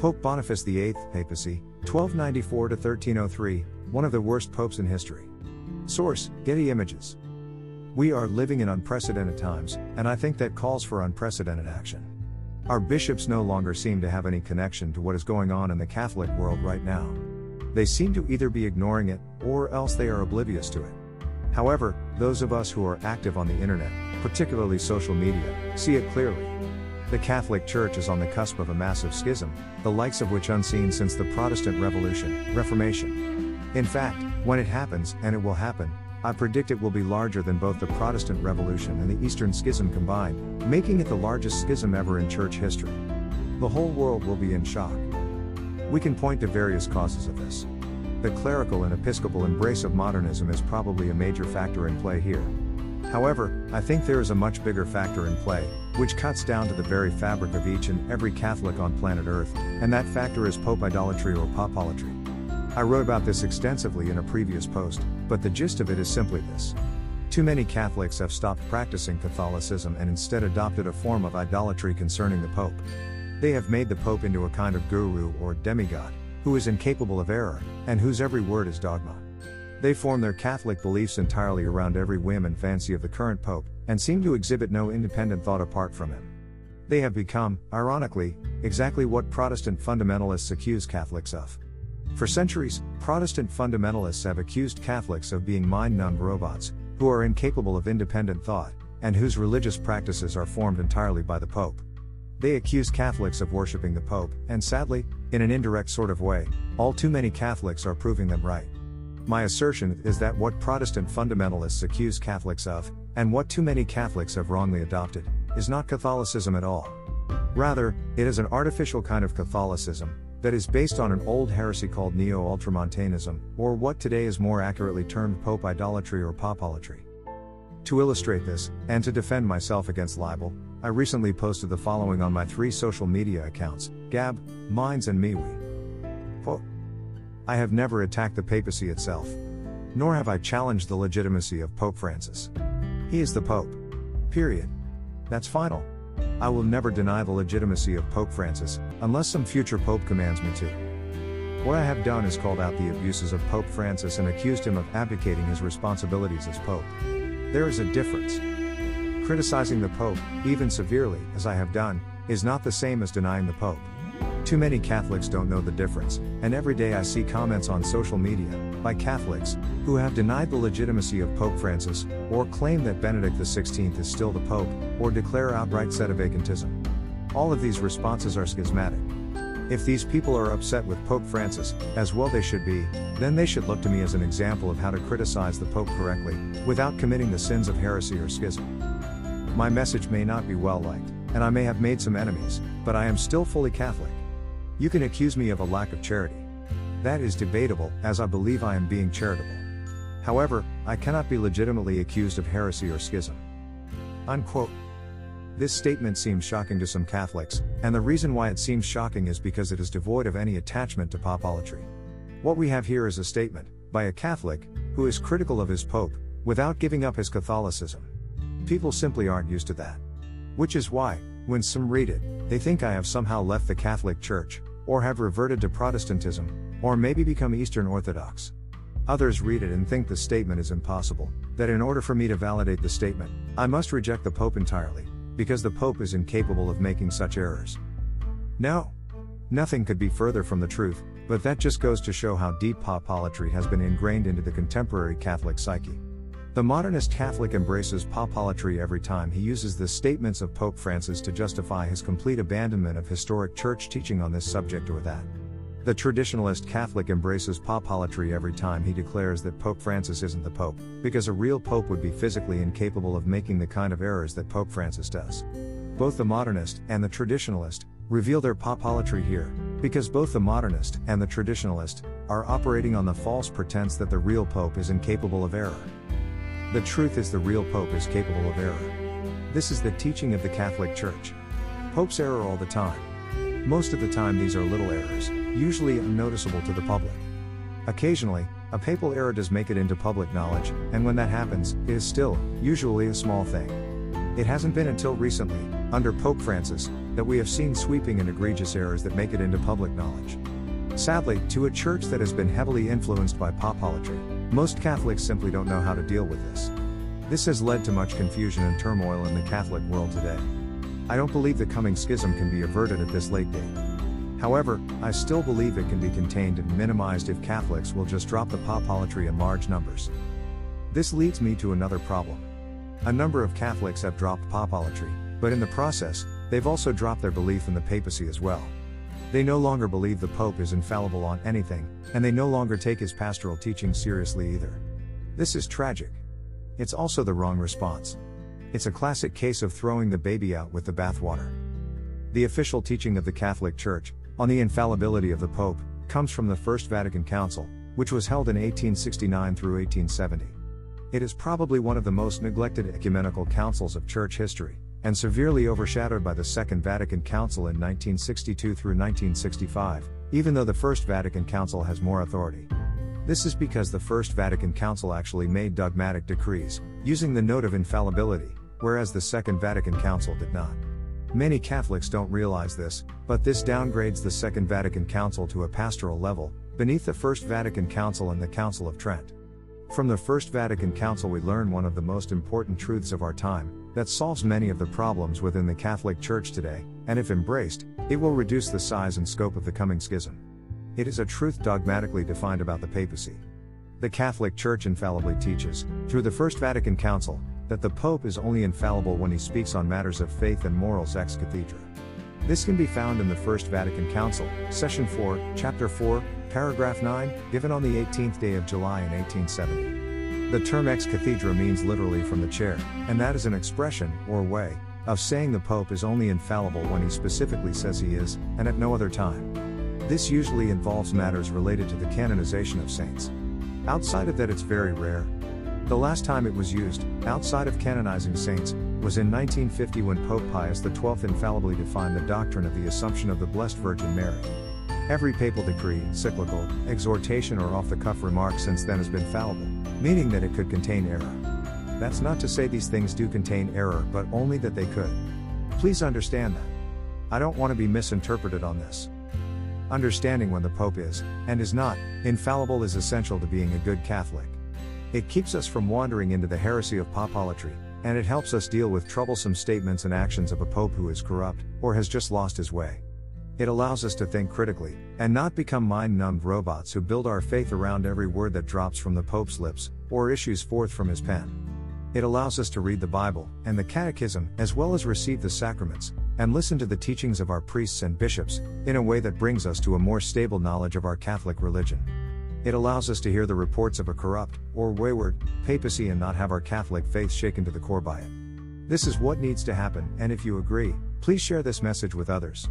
Pope Boniface VIII, Papacy, 1294 to 1303, one of the worst popes in history. Source Getty Images. We are living in unprecedented times, and I think that calls for unprecedented action. Our bishops no longer seem to have any connection to what is going on in the Catholic world right now. They seem to either be ignoring it, or else they are oblivious to it. However, those of us who are active on the internet, particularly social media, see it clearly. The Catholic Church is on the cusp of a massive schism, the likes of which unseen since the Protestant Revolution, Reformation. In fact, when it happens, and it will happen, I predict it will be larger than both the Protestant Revolution and the Eastern Schism combined, making it the largest schism ever in church history. The whole world will be in shock. We can point to various causes of this. The clerical and episcopal embrace of modernism is probably a major factor in play here. However, I think there is a much bigger factor in play, which cuts down to the very fabric of each and every Catholic on planet Earth, and that factor is pope idolatry or popolatry. I wrote about this extensively in a previous post, but the gist of it is simply this. Too many Catholics have stopped practicing Catholicism and instead adopted a form of idolatry concerning the Pope. They have made the Pope into a kind of guru or demigod, who is incapable of error, and whose every word is dogma. They form their Catholic beliefs entirely around every whim and fancy of the current Pope, and seem to exhibit no independent thought apart from him. They have become, ironically, exactly what Protestant fundamentalists accuse Catholics of. For centuries, Protestant fundamentalists have accused Catholics of being mind numbed robots, who are incapable of independent thought, and whose religious practices are formed entirely by the Pope. They accuse Catholics of worshipping the Pope, and sadly, in an indirect sort of way, all too many Catholics are proving them right. My assertion is that what Protestant fundamentalists accuse Catholics of, and what too many Catholics have wrongly adopted, is not Catholicism at all. Rather, it is an artificial kind of Catholicism, that is based on an old heresy called Neo Ultramontanism, or what today is more accurately termed Pope idolatry or popolatry. To illustrate this, and to defend myself against libel, I recently posted the following on my three social media accounts Gab, Minds, and MeWe. Quote I have never attacked the papacy itself. Nor have I challenged the legitimacy of Pope Francis. He is the Pope. Period. That's final. I will never deny the legitimacy of Pope Francis, unless some future Pope commands me to. What I have done is called out the abuses of Pope Francis and accused him of abdicating his responsibilities as Pope. There is a difference. Criticizing the Pope, even severely, as I have done, is not the same as denying the Pope. Too many Catholics don't know the difference, and every day I see comments on social media, by Catholics, who have denied the legitimacy of Pope Francis, or claim that Benedict XVI is still the Pope, or declare outright sedevacantism. All of these responses are schismatic. If these people are upset with Pope Francis, as well they should be, then they should look to me as an example of how to criticize the Pope correctly, without committing the sins of heresy or schism. My message may not be well liked, and I may have made some enemies, but I am still fully Catholic. You can accuse me of a lack of charity. That is debatable, as I believe I am being charitable. However, I cannot be legitimately accused of heresy or schism. Unquote. This statement seems shocking to some Catholics, and the reason why it seems shocking is because it is devoid of any attachment to popolatry. What we have here is a statement, by a Catholic, who is critical of his Pope, without giving up his Catholicism. People simply aren't used to that. Which is why, when some read it, they think I have somehow left the Catholic Church, or have reverted to Protestantism, or maybe become Eastern Orthodox. Others read it and think the statement is impossible, that in order for me to validate the statement, I must reject the Pope entirely, because the Pope is incapable of making such errors. No. Nothing could be further from the truth, but that just goes to show how deep popolatry has been ingrained into the contemporary Catholic psyche. The modernist Catholic embraces popolatry every time he uses the statements of Pope Francis to justify his complete abandonment of historic church teaching on this subject or that. The traditionalist Catholic embraces popolatry every time he declares that Pope Francis isn't the Pope, because a real Pope would be physically incapable of making the kind of errors that Pope Francis does. Both the modernist and the traditionalist reveal their popolatry here, because both the modernist and the traditionalist are operating on the false pretense that the real Pope is incapable of error. The truth is the real Pope is capable of error. This is the teaching of the Catholic Church. Popes error all the time. Most of the time, these are little errors, usually unnoticeable to the public. Occasionally, a papal error does make it into public knowledge, and when that happens, it is still, usually, a small thing. It hasn't been until recently, under Pope Francis, that we have seen sweeping and egregious errors that make it into public knowledge. Sadly, to a church that has been heavily influenced by popolatry, most Catholics simply don't know how to deal with this. This has led to much confusion and turmoil in the Catholic world today. I don't believe the coming schism can be averted at this late date. However, I still believe it can be contained and minimized if Catholics will just drop the popolatry in large numbers. This leads me to another problem. A number of Catholics have dropped popolatry, but in the process, they've also dropped their belief in the papacy as well. They no longer believe the Pope is infallible on anything, and they no longer take his pastoral teaching seriously either. This is tragic. It's also the wrong response. It's a classic case of throwing the baby out with the bathwater. The official teaching of the Catholic Church, on the infallibility of the Pope, comes from the First Vatican Council, which was held in 1869 through 1870. It is probably one of the most neglected ecumenical councils of church history, and severely overshadowed by the Second Vatican Council in 1962 through 1965, even though the First Vatican Council has more authority. This is because the First Vatican Council actually made dogmatic decrees, using the note of infallibility, whereas the Second Vatican Council did not. Many Catholics don't realize this, but this downgrades the Second Vatican Council to a pastoral level, beneath the First Vatican Council and the Council of Trent. From the First Vatican Council, we learn one of the most important truths of our time that solves many of the problems within the Catholic Church today, and if embraced, it will reduce the size and scope of the coming schism. It is a truth dogmatically defined about the papacy. The Catholic Church infallibly teaches, through the First Vatican Council, that the Pope is only infallible when he speaks on matters of faith and morals ex cathedra. This can be found in the First Vatican Council, Session 4, Chapter 4, Paragraph 9, given on the 18th day of July in 1870. The term ex cathedra means literally from the chair, and that is an expression, or way, of saying the Pope is only infallible when he specifically says he is, and at no other time. This usually involves matters related to the canonization of saints. Outside of that, it's very rare. The last time it was used, outside of canonizing saints, was in 1950 when Pope Pius XII infallibly defined the doctrine of the Assumption of the Blessed Virgin Mary. Every papal decree, encyclical, exhortation, or off the cuff remark since then has been fallible, meaning that it could contain error. That's not to say these things do contain error, but only that they could. Please understand that. I don't want to be misinterpreted on this. Understanding when the Pope is, and is not, infallible is essential to being a good Catholic. It keeps us from wandering into the heresy of popolatry, and it helps us deal with troublesome statements and actions of a Pope who is corrupt, or has just lost his way. It allows us to think critically, and not become mind numbed robots who build our faith around every word that drops from the Pope's lips, or issues forth from his pen. It allows us to read the Bible, and the Catechism, as well as receive the sacraments, and listen to the teachings of our priests and bishops, in a way that brings us to a more stable knowledge of our Catholic religion. It allows us to hear the reports of a corrupt, or wayward, papacy and not have our Catholic faith shaken to the core by it. This is what needs to happen, and if you agree, please share this message with others.